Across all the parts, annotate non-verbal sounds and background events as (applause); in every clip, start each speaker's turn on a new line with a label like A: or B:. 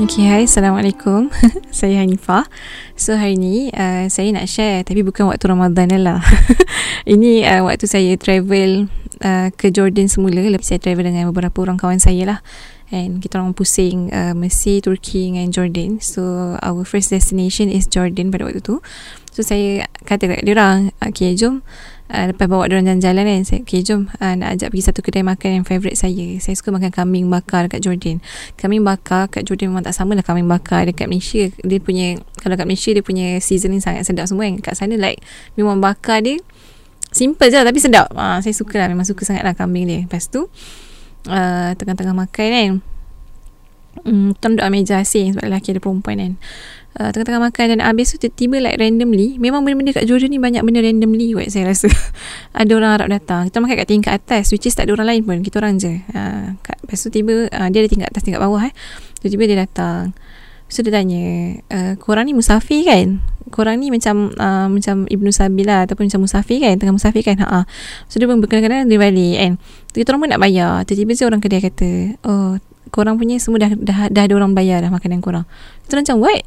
A: Okay, hai. Assalamualaikum. (laughs) saya Hanifah. So, hari ni uh, saya nak share tapi bukan waktu Ramadan lah. (laughs) Ini uh, waktu saya travel uh, ke Jordan semula. Lepas saya travel dengan beberapa orang kawan saya lah. And kita orang pusing uh, Mesir, Turki dengan Jordan. So, our first destination is Jordan pada waktu tu. So, saya kata kat dia orang, okay, jom uh, lepas bawa dia orang jalan-jalan kan saya okay jom uh, nak ajak pergi satu kedai makan yang favourite saya. Saya suka makan kambing bakar dekat Jordan. Kambing bakar kat Jordan memang tak sama lah kambing bakar dekat Malaysia. Dia punya kalau kat Malaysia dia punya seasoning sangat sedap semua kan. Kat sana like memang bakar dia simple je lah, tapi sedap. Uh, saya suka lah memang suka sangat lah kambing dia. Lepas tu uh, tengah-tengah makan kan Hmm, kita duduk meja asing sebab lelaki ada perempuan kan. Uh, tengah-tengah makan dan habis tu tiba-tiba like randomly memang benda-benda kat Jordan ni banyak benda randomly kot saya rasa. (laughs) Ada orang Arab datang. Kita makan kat tingkat atas which is tak ada orang lain pun. Kita orang je. Uh, kat, lepas tu tiba uh, dia ada tingkat atas tingkat bawah eh. Tiba-tiba dia datang. So dia tanya uh, Korang ni musafir kan? Korang ni macam uh, Macam Ibnu Sabil lah Ataupun macam musafir kan? Tengah musafir kan? Ha So dia pun berkena-kena Dia balik kan? Kita orang pun nak bayar. Tiba-tiba orang kedai kata Oh korang punya semua dah dah, dah ada orang bayar dah makanan korang. Kita macam what?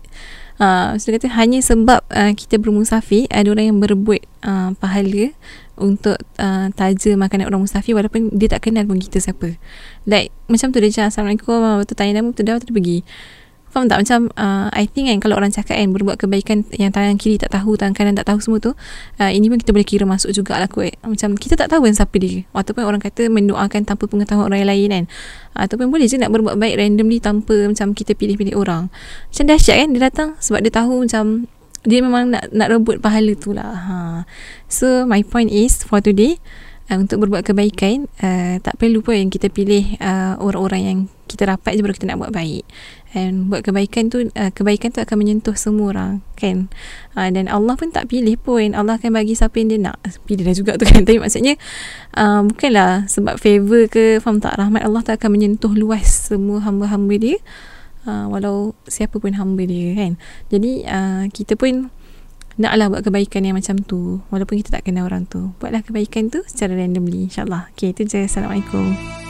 A: Uh, dia kata hanya sebab uh, kita bermusafir ada orang yang berebut uh, pahala untuk uh, taja makanan orang musafir walaupun dia tak kenal pun kita siapa. Like macam tu dia cakap Assalamualaikum Waktu tanya nama tu dah tu dia pergi Faham tak? Macam uh, I think kan Kalau orang cakap kan Berbuat kebaikan Yang tangan kiri tak tahu Tangan kanan tak tahu semua tu uh, Ini pun kita boleh kira masuk jugalah kot. Macam kita tak tahu kan siapa dia. Ataupun orang kata Mendoakan tanpa pengetahuan orang lain kan. Ataupun boleh je nak berbuat baik randomly Tanpa macam kita pilih-pilih orang. Macam dahsyat kan Dia datang Sebab dia tahu macam Dia memang nak nak rebut pahala tu lah. Ha. So my point is For today uh, Untuk berbuat kebaikan uh, Tak perlu pun kita pilih uh, Orang-orang yang kita rapat je baru kita nak buat baik and buat kebaikan tu uh, kebaikan tu akan menyentuh semua orang kan? Uh, dan Allah pun tak pilih pun. Allah akan bagi siapa yang dia nak. Pilih dah juga tu kan. (laughs) Tapi maksudnya uh, bukanlah sebab favor ke faham tak? Rahmat Allah tu akan menyentuh luas semua hamba-hamba dia. Uh, walau siapa pun hamba dia kan? Jadi uh, kita pun naklah buat kebaikan yang macam tu. Walaupun kita tak kenal orang tu. Buatlah kebaikan tu secara randomly insyaallah. Okey itu je. Assalamualaikum